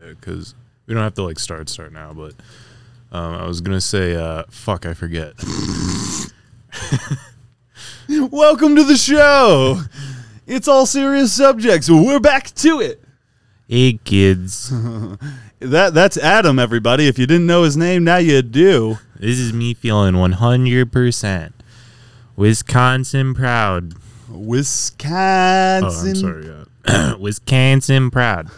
because we don't have to like start start now. But um, I was gonna say, uh, fuck, I forget. Welcome to the show. It's all serious subjects. We're back to it. hey kids, That that's Adam, everybody. If you didn't know his name, now you do. this is me feeling one hundred percent Wisconsin proud. Wisconsin. Oh, I'm sorry. Yeah. Wisconsin proud.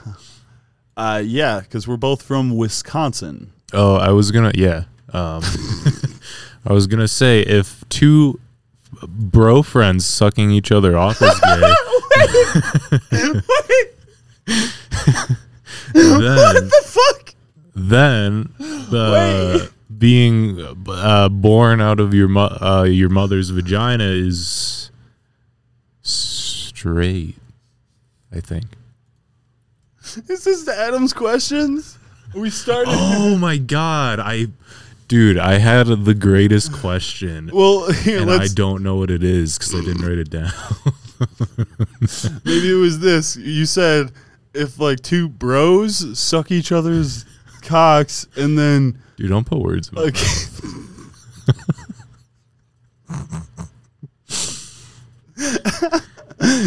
Uh, yeah, because we're both from Wisconsin. Oh, I was gonna yeah. Um, I was gonna say if two bro friends sucking each other off is gay, then the Fuck. then uh, being uh, born out of your mo- uh, your mother's vagina is straight. I think. Is this the Adam's questions? We started. Oh my god! I, dude, I had the greatest question. Well, here, and I let's. don't know what it is because I didn't write it down. Maybe it was this. You said if like two bros suck each other's cocks, and then Dude, don't put words. In my like.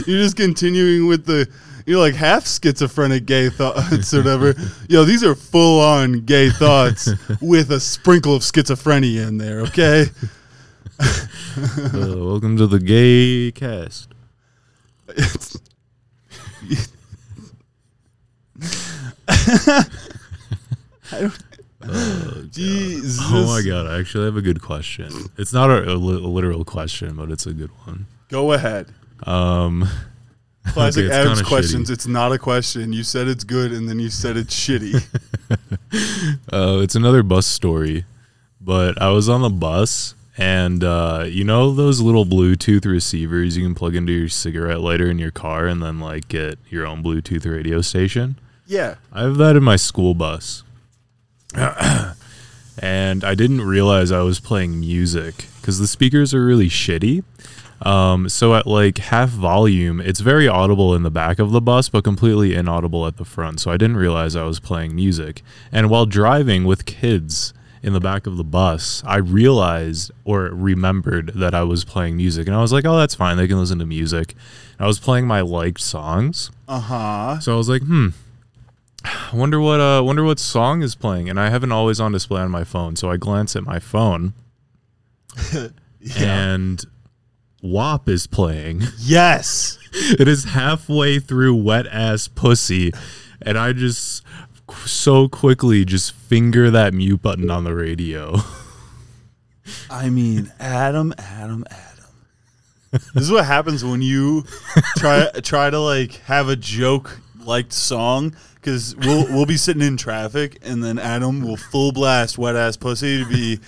You're just continuing with the. You're like half schizophrenic gay thoughts or whatever. Yo, these are full on gay thoughts with a sprinkle of schizophrenia in there, okay? Uh, welcome to the gay cast. Jesus. Oh my god! I actually have a good question. It's not a, a a literal question, but it's a good one. Go ahead. Um, Classic it's Adam's questions. shitty. It's not a question. You said it's good and then you said it's shitty. uh, it's another bus story, but I was on the bus, and uh, you know those little Bluetooth receivers you can plug into your cigarette lighter in your car, and then like get your own Bluetooth radio station. yeah. I have that in my school bus. and I didn't realize I was playing music because the speakers are really shitty. Um, so at like half volume, it's very audible in the back of the bus, but completely inaudible at the front. So I didn't realize I was playing music. And while driving with kids in the back of the bus, I realized or remembered that I was playing music. And I was like, oh, that's fine. They can listen to music. And I was playing my liked songs. Uh huh. So I was like, hmm. I wonder what uh wonder what song is playing. And I have an always on display on my phone. So I glance at my phone yeah. and WAP is playing. Yes. it is halfway through wet ass pussy. And I just so quickly just finger that mute button on the radio. I mean, Adam, Adam, Adam. This is what happens when you try try to like have a joke liked song because we'll we'll be sitting in traffic and then Adam will full blast wet ass pussy to be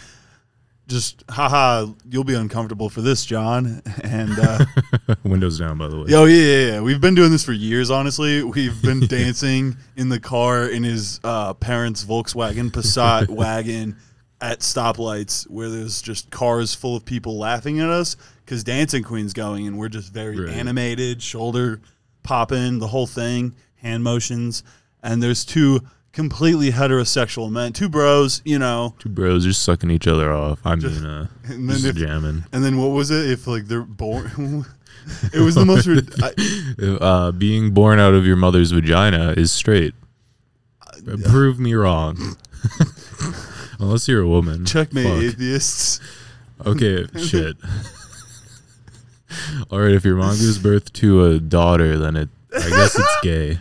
just haha you'll be uncomfortable for this John and uh, Windows down by the way. oh yeah, yeah yeah we've been doing this for years honestly we've been dancing in the car in his uh, parents Volkswagen Passat wagon at stoplights where there's just cars full of people laughing at us because Dancing Queen's going and we're just very Right. animated, shoulder popping, the whole thing, hand motions, and there's two completely heterosexual men, two bros, you know, Two bros just sucking each other off. I mean uh and then just if, jamming. and then what was it if like they're born? it was the most. rid- I, uh, being born out of your mother's vagina is straight. Uh, Prove me wrong. Unless you're a woman. checkmate, Fuck. atheists. Okay, shit. All right, if your mom gives birth to a daughter, then it I guess it's gay.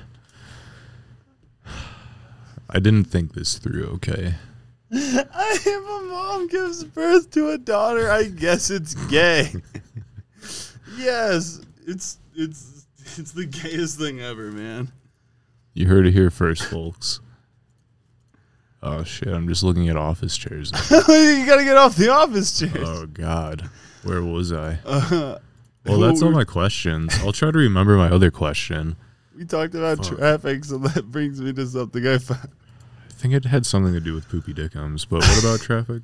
I didn't think this through, okay. if a mom gives birth to a daughter, I guess it's gay. yes, it's it's it's the gayest thing ever, man. You heard it here first, folks. Oh shit, I'm just looking at office chairs now. you gotta get off the office chair. Oh god. Where was I? Uh, Well, that's all my questions. I'll try to remember my other question. We talked about Fuck. traffic, so that brings me to something I found. I think it had something to do with poopy dickums, but what about traffic?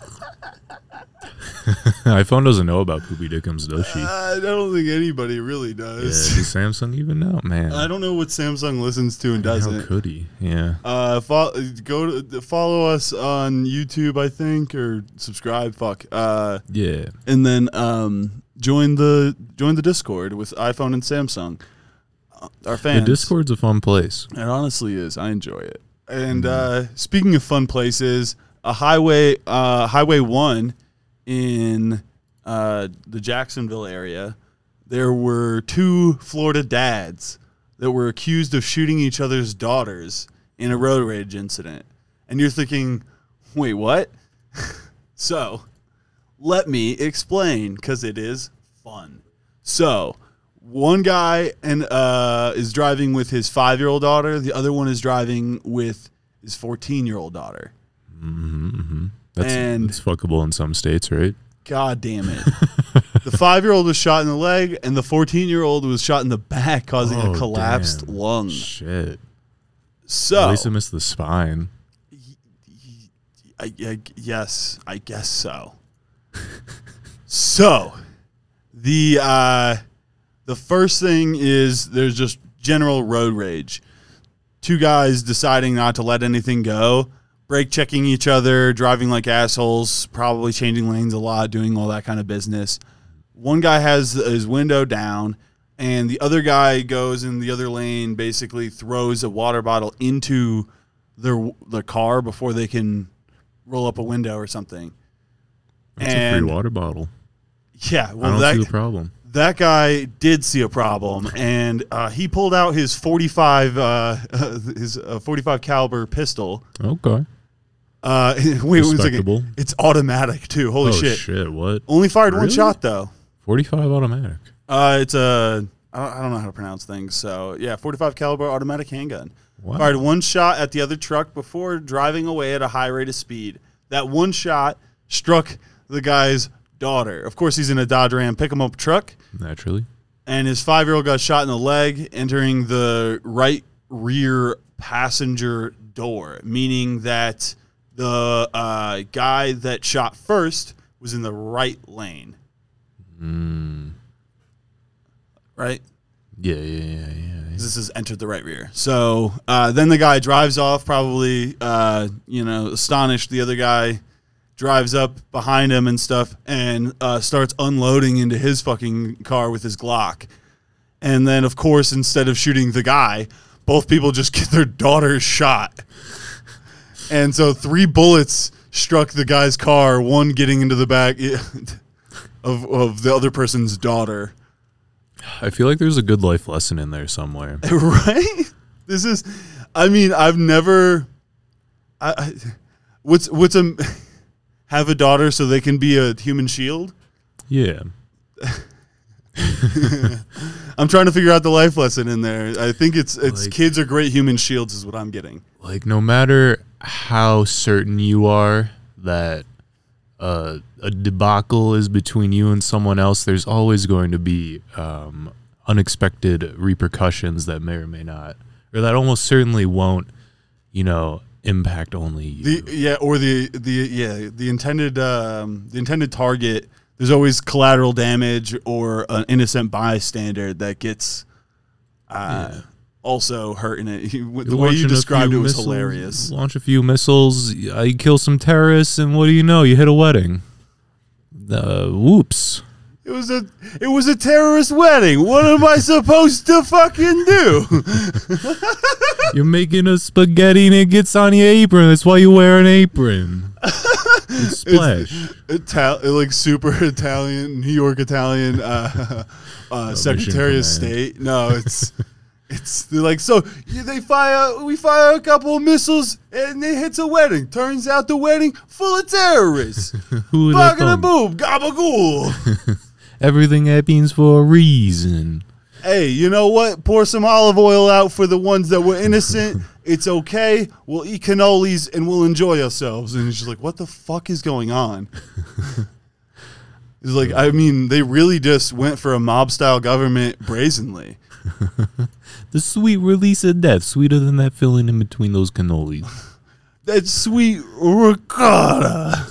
iPhone doesn't know about poopy dickums, does she? I don't think anybody really Yeah, does. does Samsung even know, man? I don't know what Samsung listens to and doesn't. How could he? Yeah. Uh, fo- go to follow us on YouTube, I think, or subscribe. Fuck. Uh, Yeah. and then um, join the join the Discord with iPhone and Samsung. Our The fans. Discord's a fun place. It honestly is. I enjoy it. And uh, speaking of fun places, a highway, uh, Highway One, in uh, the Jacksonville area, there were two Florida dads that were accused of shooting each other's daughters in a road rage incident. And you're thinking, wait, what? so, let me explain because it is fun. So, one guy and uh, is driving with his five year old daughter. The other one is driving with his fourteen year old daughter. That's, And- that's fuckable in some states, right? God damn it! the five year old was shot in the leg, and the fourteen year old was shot in the back, causing Oh, a collapsed damn. lung. Shit. So At least I missed the spine. I, I, yes, I guess so. so, the uh, the first thing is there's just general road rage. Two guys deciding not to let anything go, brake checking each other, driving like assholes, probably changing lanes a lot, doing all that kind of business. One guy has his window down, and the other guy goes in the other lane, basically throws a water bottle into their the car before they can roll up a window or something. That's a free water bottle. Yeah, I well, don't that see the problem. That guy did see a problem, and uh, he pulled out his forty-five uh, his uh, forty-five caliber pistol. Okay. Uh, wait, wait a second. It's automatic too. Holy oh shit! shit! What? Only fired one Really? shot though. Forty-five automatic. Uh, it's a I don't, I don't know how to pronounce things. So yeah, forty-five caliber automatic handgun. Wow. Fired one shot at the other truck before driving away at a high rate of speed. That one shot struck the guy's daughter. Of course, he's in a Dodge Ram pick 'em up truck. Naturally. and his five year old got shot in the leg entering the right rear passenger door, meaning that the uh, guy that shot first was in the right lane. Mm. Right? Yeah, yeah, yeah, yeah. This is entered the right rear. So uh, then the guy drives off, probably, uh, you know, astonished. The other guy drives up behind him and stuff and uh, starts unloading into his fucking car with his Glock. And then, of course, instead of shooting the guy, both people just get their daughters shot. And so three bullets struck the guy's car, one getting into the back of, of the other person's daughter. I feel like there's a good life lesson in there somewhere. right? This is, I mean, I've never. I, I, what's what's a have a daughter so they can be a human shield? Yeah. I'm trying to figure out the life lesson in there. I think it's it's Like- kids are great human shields is what I'm getting. Like no matter how certain you are that uh, a debacle is between you and someone else, there's always going to be um, unexpected repercussions that may or may not, or that almost certainly won't, you know, impact only you. The yeah, or the the yeah the intended um, the intended target. There's always collateral damage or an innocent bystander that gets uh, also hurt in it. The way you described it was missiles- hilarious. Launch a few missiles, uh, you kill some terrorists, and what do you know? You hit a wedding. Uh, whoops. It was a it was a terrorist wedding. What am I supposed to fucking do? You're making a spaghetti and it gets on your apron. That's why you wear an apron. You splash. Ital- like super Italian, New York Italian uh, uh, Secretary of State. No, it's it's they're like so they fire we fire a couple of missiles and it hits a wedding. Turns out the wedding full of terrorists. Who Bugga have the boob, gabagool. Everything happens for a reason. hey, you know what? Pour some olive oil out for the ones that were innocent. it's okay. We'll eat cannolis and we'll enjoy ourselves. And it's just like, what the fuck is going on? it's like, I mean, they really just went for a mob style government brazenly. The sweet release of death, sweeter than that filling in between those cannolis. That sweet ricotta.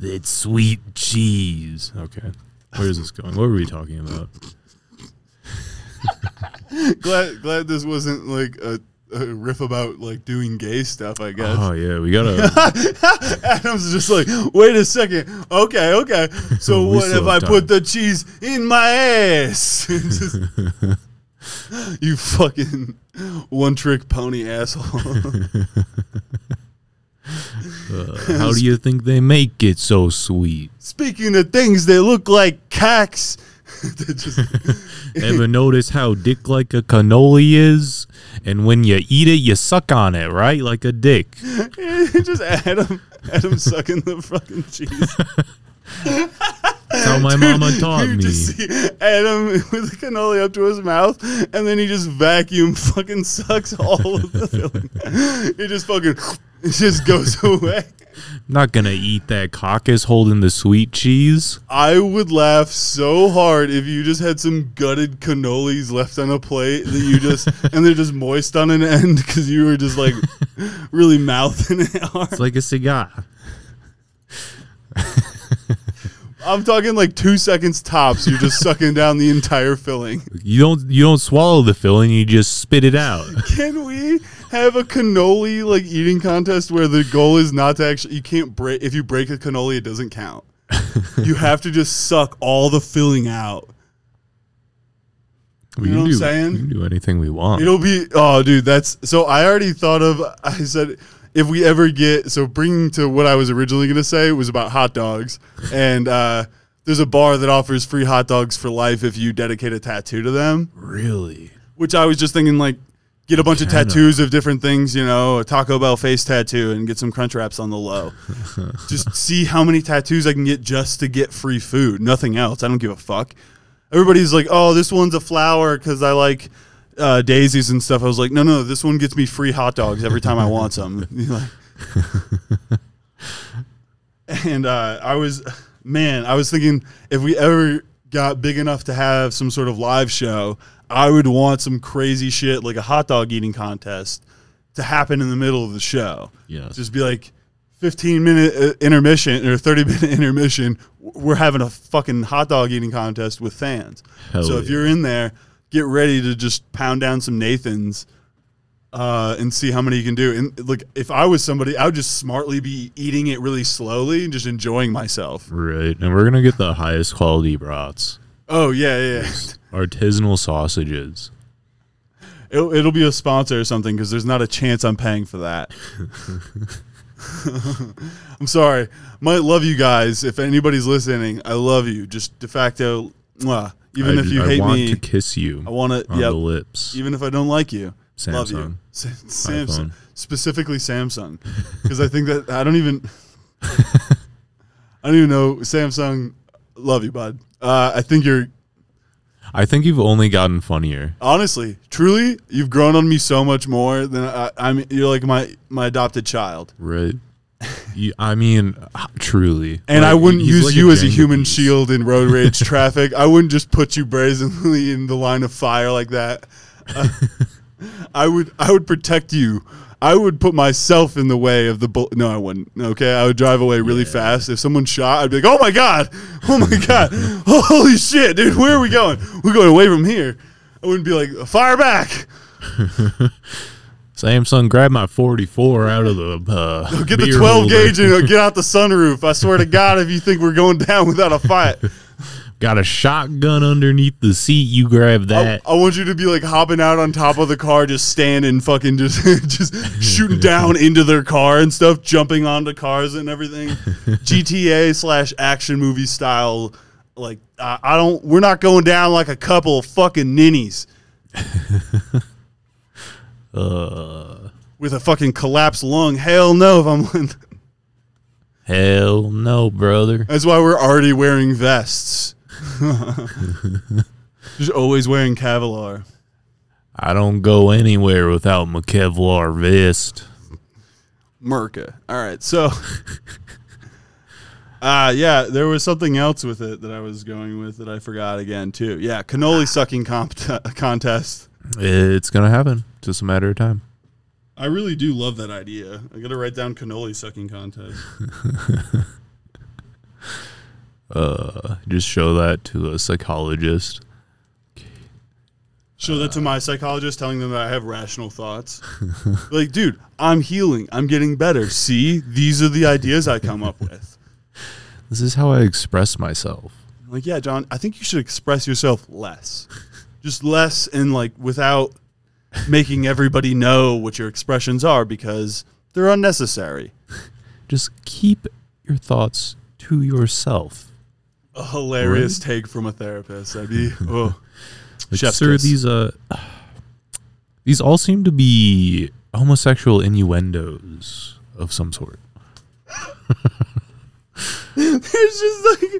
It's sweet cheese. Okay. Where is this going? What were we talking about? glad glad this wasn't like a, a riff about like doing gay stuff. I guess. Oh yeah, we gotta. Adam's just like, wait a second. Okay, okay. So what if I have put the cheese in my ass? Just- you fucking one trick pony asshole. Uh, how do you think they make it so sweet? Speaking of things that look like cacks. Just- Ever notice how dick like a cannoli is? And when you eat it, you suck on it, right? Like a dick. just Adam, Adam sucking the fucking cheese. That's how my mama taught me. Adam with the cannoli up to his mouth, and then he just vacuum fucking sucks all of the filling. It just fucking, it just goes away. Not gonna eat that caucus holding the sweet cheese. I would laugh so hard if you just had some gutted cannolis left on a plate that you just, and they're just moist on an end because you were just like really mouthing it hard. It's like a cigar. I'm talking like two seconds tops. You're just sucking down the entire filling. You don't you don't swallow the filling, you just spit it out. Can we have a cannoli like eating contest where the goal is not to actually you can't break if you break a cannoli it doesn't count. you have to just suck all the filling out. We You know what I'm do, saying? We can do anything we want. It'll be oh dude, that's so I already thought of I said if we ever get so bringing to what I was originally gonna say was about hot dogs. And uh there's a bar that offers free hot dogs for life if you dedicate a tattoo to them. really? Which I was just thinking like get a bunch of Kinda. tattoos of different things, you know, a Taco Bell face tattoo and get some crunch wraps on the low. just see how many tattoos I can get just to get free food. Nothing else. I don't give a fuck. Everybody's like, "Oh, this one's a flower because I like uh, daisies and stuff." I was like, "No, no, this one gets me free hot dogs every time I want some." Like- and uh, I was, man, I was thinking if we ever got big enough to have some sort of live show, I would want some crazy shit like a hot dog eating contest to happen in the middle of the show. Yes. Just be like 15 minute uh, intermission or 30 minute intermission. We're having a fucking hot dog eating contest with fans. Hell so if you're in there, get ready to just pound down some Nathans uh, and see how many you can do. And like, if I was somebody, I would just smartly be eating it really slowly and just enjoying myself. Right. And we're gonna get the highest quality brats. Oh yeah, yeah. yeah. Artisanal sausages. It'll, it'll be a sponsor or something because there's not a chance I'm paying for that. I'm sorry. Might love you guys. If anybody's listening, I love you. Just de facto, mwah. even I, if you I hate I want me, to kiss you I want to. on Yep. the lips. Even if I don't like you, love you. Samsung. Sa- Samsung, iPhone. specifically Samsung, because I think that I don't even. I don't even know Samsung. Love you, bud. Uh, I think you're I think you've only gotten funnier. honestly, truly, you've grown on me so much more than I, I'm. You're like my my adopted child, Right. you, I mean, truly. and Like, I wouldn't he's use like you as a Jenga human piece. shield in road rage traffic. I wouldn't just put you brazenly in the line of fire like that. Uh, I would I would protect you. I would put myself in the way of the bull. No, I wouldn't. Okay, I would drive away really fast. If someone shot, I'd be like, "Oh my god! Oh my god! Holy shit, dude! Where are we going? We're going away from here." I wouldn't be like, "Fire back!" Samsung, grab my 44 out of the. Uh, Get the 12 holder. gauge and get out the sunroof. I swear to God, if you think we're going down without a fight, Got a shotgun underneath the seat. You grab I, that. I want you to be like hopping out on top of the car, just standing, fucking, just just shooting down into their car and stuff, jumping onto cars and everything. GTA slash action movie style. Like I, I don't. We're not going down like a couple of fucking ninnies uh, with a fucking collapsed lung. Hell no! If I'm. hell no, brother. That's why we're already wearing vests. Just always wearing Kevlar. I don't go anywhere without my Kevlar vest. Merca. All right, so. Uh, yeah, there was something else with it that I was going with that I forgot again, too. Yeah, cannoli sucking comp- contest. It's gonna happen. Just a matter of time. I really do love that idea. I got to write down cannoli sucking contest. uh, just show that to a psychologist. Show that to my psychologist, telling them that I have rational thoughts. like, dude, I'm healing. I'm getting better. See, these are the ideas I come up with. This is how I express myself. Like, yeah, John, I think you should express yourself less. Just less and like without making everybody know what your expressions are because they're unnecessary. Just keep your thoughts to yourself. A hilarious take from a therapist. I'd be, oh, Like, chef's sir, kiss. these uh, these all seem to be homosexual innuendos of some sort. It's just like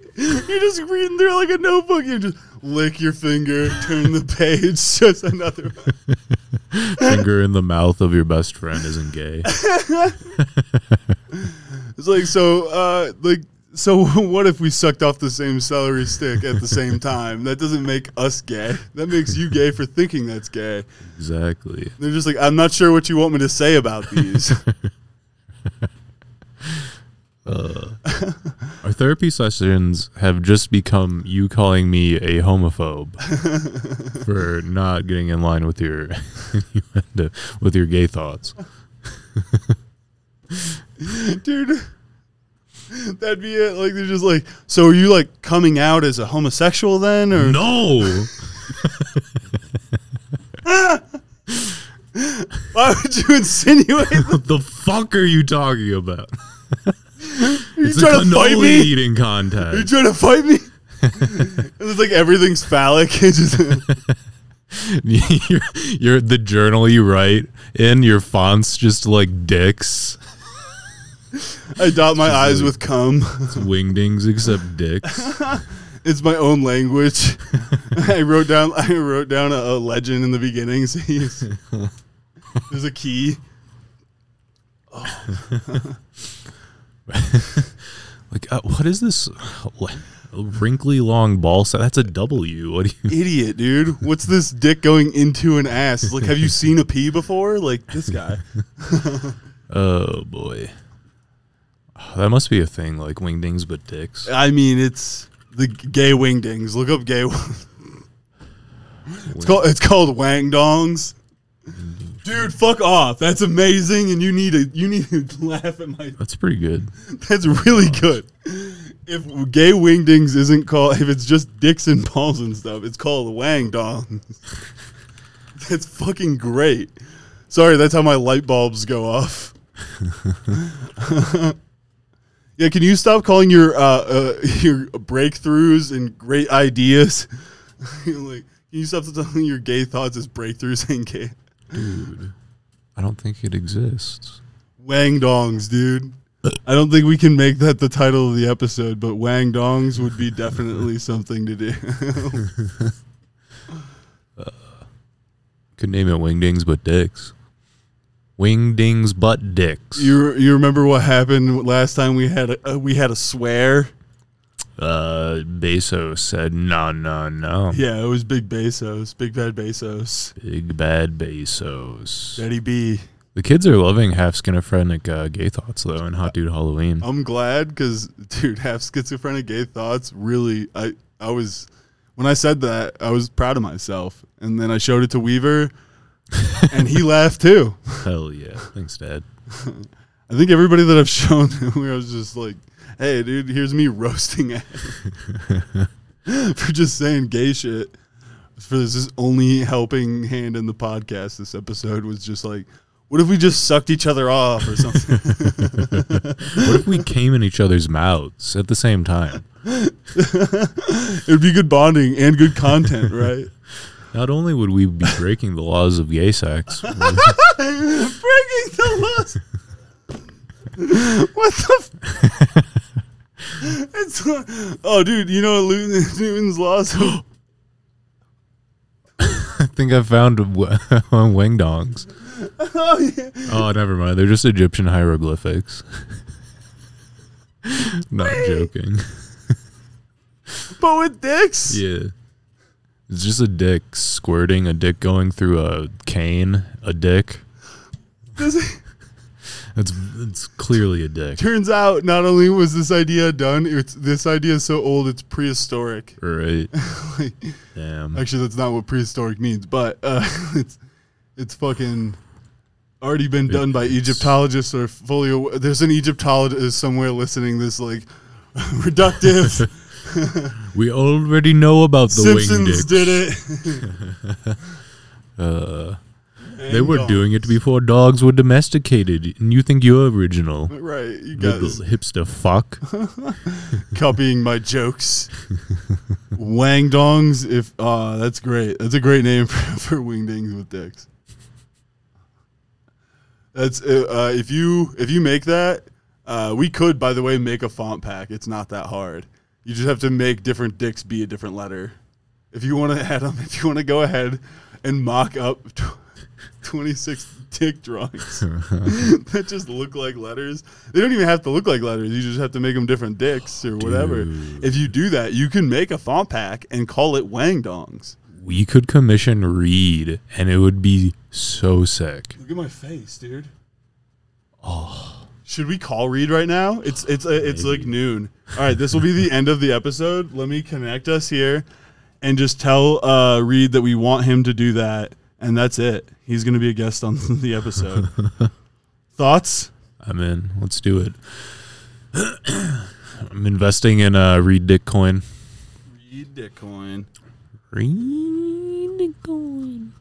you're just reading through like a notebook. You just lick your finger, turn the page. Just another. One. Finger in the mouth of your best friend isn't gay. It's like so. Uh, like so. What if we sucked off the same celery stick at the same time? That doesn't make us gay. That makes you gay for thinking that's gay. Exactly. They're just like, I'm not sure what you want me to say about these. Uh, our therapy sessions have just become you calling me a homophobe for not getting in line with your with your gay thoughts. dude. That'd be it. Like they're just like, so are you like coming out as a homosexual then, or No. why would you insinuate? what the fuck are you talking about? Are you It's trying to fight me? eating Are you trying to fight me? it's like everything's phallic. You're, you're the journal you write in your fonts just like dicks. I dot my eyes with cum. It's wingdings except dicks. It's my own language. I wrote down. I wrote down a, a legend in the beginning. So there's a key. Oh. Like, uh, what is this wrinkly long ball set? That's a W. What do you? Idiot, dude. What's this dick going into an ass? Like, have you seen a pee before? Like this guy. Oh boy, that must be a thing. Like wingdings, but dicks. I mean, it's the gay wingdings. Look up gay. It's called it's called wang dongs. Dude, fuck off. That's amazing, and you need to you need to laugh at my. That's pretty good. That's really good. If gay wingdings isn't called, if it's just dicks and balls and stuff, it's called wang dongs. That's fucking great. Sorry, that's how my light bulbs go off. Yeah, can you stop calling your uh, uh, your breakthroughs and great ideas? like, can you stop telling your gay thoughts as breakthroughs and gay Dude, I don't think it exists. wang dongs, dude? I don't think we can make that the title of the episode, but wang dongs would be definitely something to do. Could name it wingdings, but dicks. Wingdings, butt dicks. you you remember what happened last time we had a uh, we had a swear? uh, Bezos said, "No, no, no." Yeah, it was Big Bezos, Big Bad Bezos, Big bad Bezos. Daddy B. The kids are loving half schizophrenic uh, gay thoughts though in Hot Dude Halloween. I'm glad because, dude, half schizophrenic gay thoughts. Really, I I was when I said that I was proud of myself, and then I showed it to Weaver, and he laughed too. Hell yeah! Thanks, Dad. I think everybody that I've shown I was just like, "Hey, dude, here's me roasting at him for just saying gay shit." For this is only helping hand in the podcast. This episode was just like, what if we just sucked each other off or something? What if we came in each other's mouths at the same time? It'd be good bonding and good content, right? Not only would we be breaking the laws of gay sex, Breaking the laws. what the? F- it's, oh, dude, you know Newton's laws. I think I found w- wing dongs. oh, yeah. Oh, never mind. They're just Egyptian hieroglyphics. Not joking. But with dicks. Yeah. It's just a dick squirting, a dick going through a cane, a dick. Does it- That's it's clearly a dick. Turns out, not only was this idea done, it's this idea is so old it's prehistoric. Right. Like, Damn. Actually, that's not what prehistoric means, but uh, it's it's fucking already been done by Egyptologists or fully. aw- There's an Egyptologist somewhere listening. This like reductive. We already know about the Simpsons dicks. did it. Uh, they were doing it before dogs were domesticated, and you think you're original. Right, you Little guys hipster fuck. copying my jokes. Wang dongs. If uh that's great. That's a great name for, for wingdings with dicks. That's uh, uh, if you if you make that, uh, we could by the way make a font pack. It's not that hard. You just have to make different dicks be a different letter. If you want to add them, if you want to go ahead and mock up tw- 26 dick drawings that just look like letters. They don't even have to look like letters. You just have to make them different dicks or whatever. Dude. If you do that, you can make a font pack and call it Wang Dongs. We could commission Reed, and it would be so sick. Look at my face, dude. Oh. Should we call Reed right now? It's it's uh, it's like noon. All right, this will be the end of the episode. Let me connect us here and just tell uh, Reed that we want him to do that, and that's it. He's going to be a guest on the episode. Thoughts? I'm in. Let's do it. I'm investing in uh, Reed Dickcoin. Reed Bitcoin. Reed Dickcoin.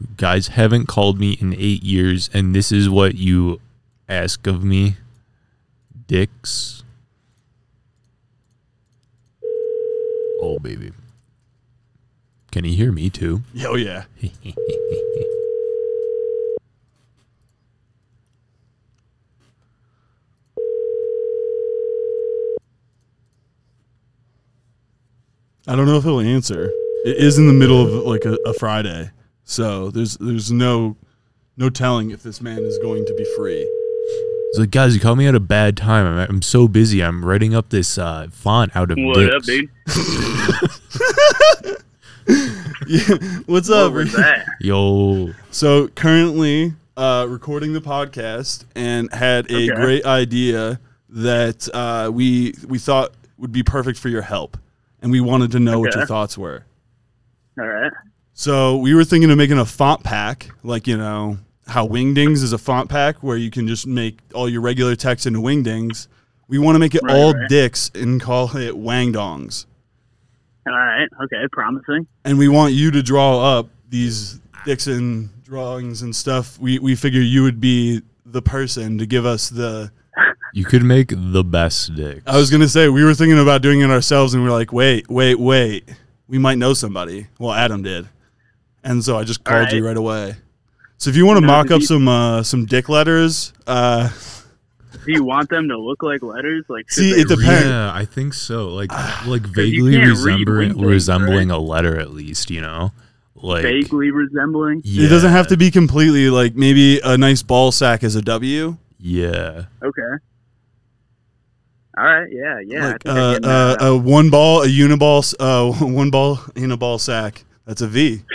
You guys haven't called me in eight years, and this is what you ask of me. Dicks. Oh, baby. Can he hear me too? Oh yeah. I don't know if he'll answer. It is in the middle of like a, a Friday, so there's there's no no telling if this man is going to be free. He's like, guys, you caught me at a bad time. I'm, I'm so busy. I'm writing up this uh, font out of What dicks. up, dude? Yeah, what's What up? was that? Yo, So currently uh, recording the podcast and had a Okay. great idea that uh, we we thought would be perfect for your help, and we wanted to know what your thoughts were. All right. So we were thinking of making a font pack, like you know how Wingdings is a font pack where you can just make all your regular text into Wingdings. We want to make it Right, all right. dicks and call it Wangdongs, All right. Okay. Promising. and we want you to draw up these Dixon drawings and stuff. We we figure you would be the person to give us the. you could make the best dicks. I was gonna say we were thinking about doing it ourselves, and we are like, wait, wait, wait, we might know somebody. Well, Adam did, and so I just All called you right. right away. So if you want to Now, mock up you- some uh, some dick letters, uh, Do you want them to look like letters? Like See, it depends. Yeah, I think so. Like, like vaguely can't resembling wingdings, resembling a letter, at least. You know, like vaguely resembling? Yeah, it doesn't have to be completely like maybe a nice ball sack is a W, Yeah, Okay. All right. Yeah. Yeah. like I think I uh, uh, a one ball, a uniball, uh, one ball in a ball sack. That's a V.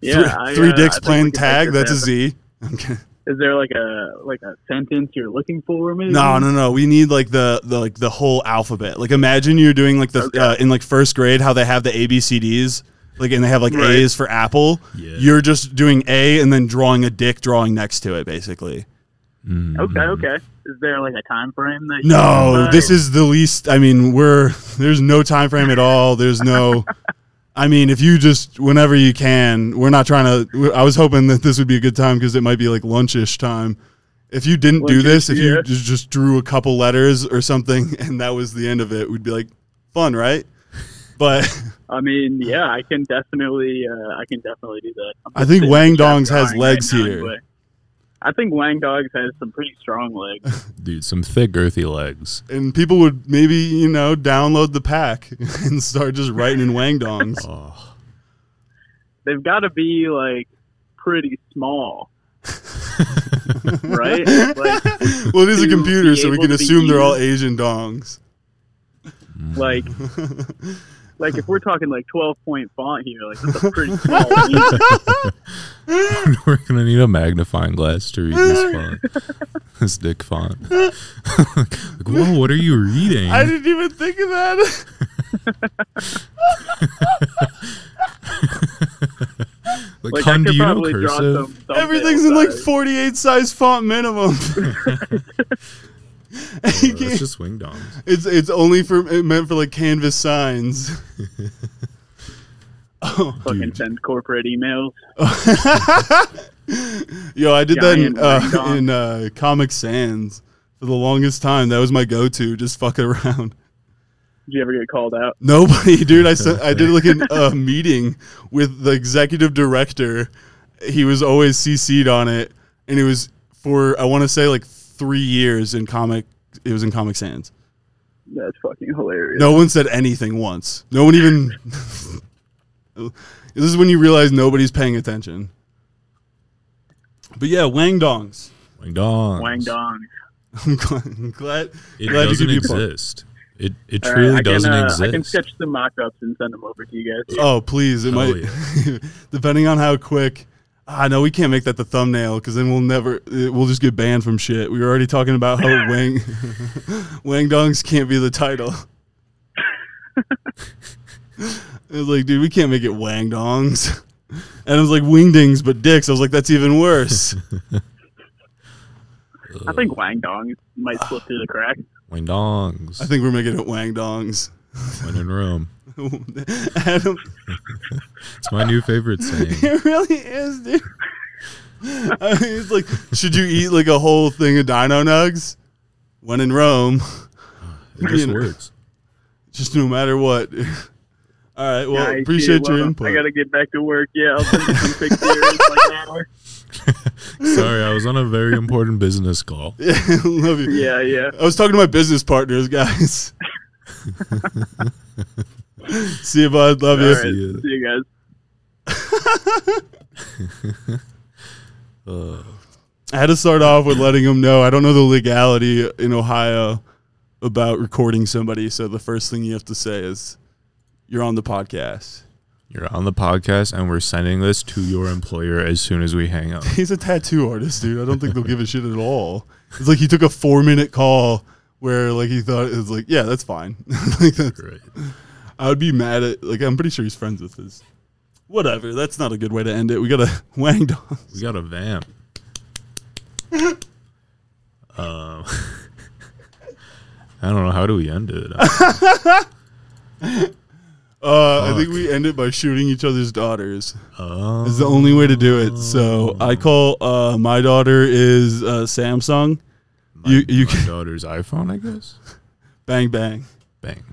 yeah. three, I, three uh, I dicks think playing we can make tag. That's a Z. happen. Z. I'm kidding. Is there like a like a sentence you're looking for? Maybe. No, no, no. We need like the, the like the whole alphabet. Like imagine you're doing like the Okay. uh, in like first grade how they have the ABCDs. Like and they have like Right. A's for apple. Yeah. You're just doing A and then drawing a dick drawing next to it basically. Mhm. Okay. Okay. Is there like a time frame that? you No, this is the least. I mean, we're there's no time frame at all. There's no. I mean, if you just whenever you can, we're not trying to. I was hoping that this would be a good time because it might be like lunchish time. If you didn't do this, if you yeah. just, just drew a couple letters or something, and that was the end of it, we'd be like, fun, right? But I mean, yeah, I can definitely, uh, I can definitely do that. I think Wang in the shop Dongs has legs now here. Anyway. I think Wang Dogs has some pretty strong legs. dude, some thick, earthy legs. and people would maybe you know download the pack and start just writing in Wang Dongs. Oh, They've got to be like pretty small, right? Like, well, it is a to computer, so we can assume they're all. Asian dongs. like, like if we're talking like twelve point font here, like that's a pretty small. font. We're gonna need a magnifying glass to read this font. this dick font. like, whoa, what are you reading? I didn't even think of that. like, Like, Hun, do you know cursive? some Everything's in like 48 size font minimum. You that's can't- just wing dongs. it's it's only for it meant for like canvas signs. oh, Fucking Dude. send corporate emails. yo, I did that in, uh, in uh, Comic Sans for the longest time. That was my go-to, just fucking around. Did you ever get called out? Nobody, dude. I sent, I did like a uh, meeting with the executive director. He was always CC'd on it, and it was for I want to say like three years in comic. It was in Comic Sans. That's fucking hilarious. No one said anything once. No one even. this is when you realize nobody's paying attention. But yeah, Wang Dongs. Wang dongs. Wang Dongs. I'm glad. I'm glad, It glad to doesn't you exist. It it All right, truly I can, doesn't uh, exist. I can sketch some mock-ups and send them over to you guys. Oh, please. It Hell might, depending on how quick. Ah, I know we can't make that the thumbnail because then we'll never, eh, we'll just get banned from shit. We were already talking about how Wang, Wang Dongs can't be the title. it was like, dude, we can't make it Wang Dongs. And it was like Wingdings, but dicks. I was like, that's even worse. I think Wang dong might slip through the crack. Wing dongs. I think we're making it Wang Dongs. when in Rome. Adam, It's my new favorite saying. it really is, dude. I mean, it's like, should you eat like a whole thing of Dino Nugs? When in Rome, It just You know. works. just no matter what. All right, well, Nice, appreciate dude. your Well, input. I gotta get back to work. Yeah, I'll send you some pictures like an hour. Sorry, I was on a very important business call. yeah, love you. Yeah, yeah. I was talking to my business partners, guys. See you, bud. Love All you. right, See ya. see you guys. Uh, I had to start off with letting him know I don't know the legality in Ohio about recording somebody. So the first thing you have to say is, "You're on the podcast." you're on the podcast, and we're sending this to your employer as soon as we hang up. He's a tattoo artist, dude. I don't think they'll give a shit at all. It's like he took a four minute call where like he thought it was like, yeah, that's fine. like that's, Great. I would be mad at like I'm pretty sure he's friends with his. Whatever. That's not a good way to end it. We got a wang dong. We got a vamp. um, I don't know. How do we end it? Uh, I think we end it by shooting each other's daughters. Oh, It's the only way to do it. So I call uh, my daughter is uh, Samsung. my, you- you my daughter's iPhone, I guess. Bang bang. Bang.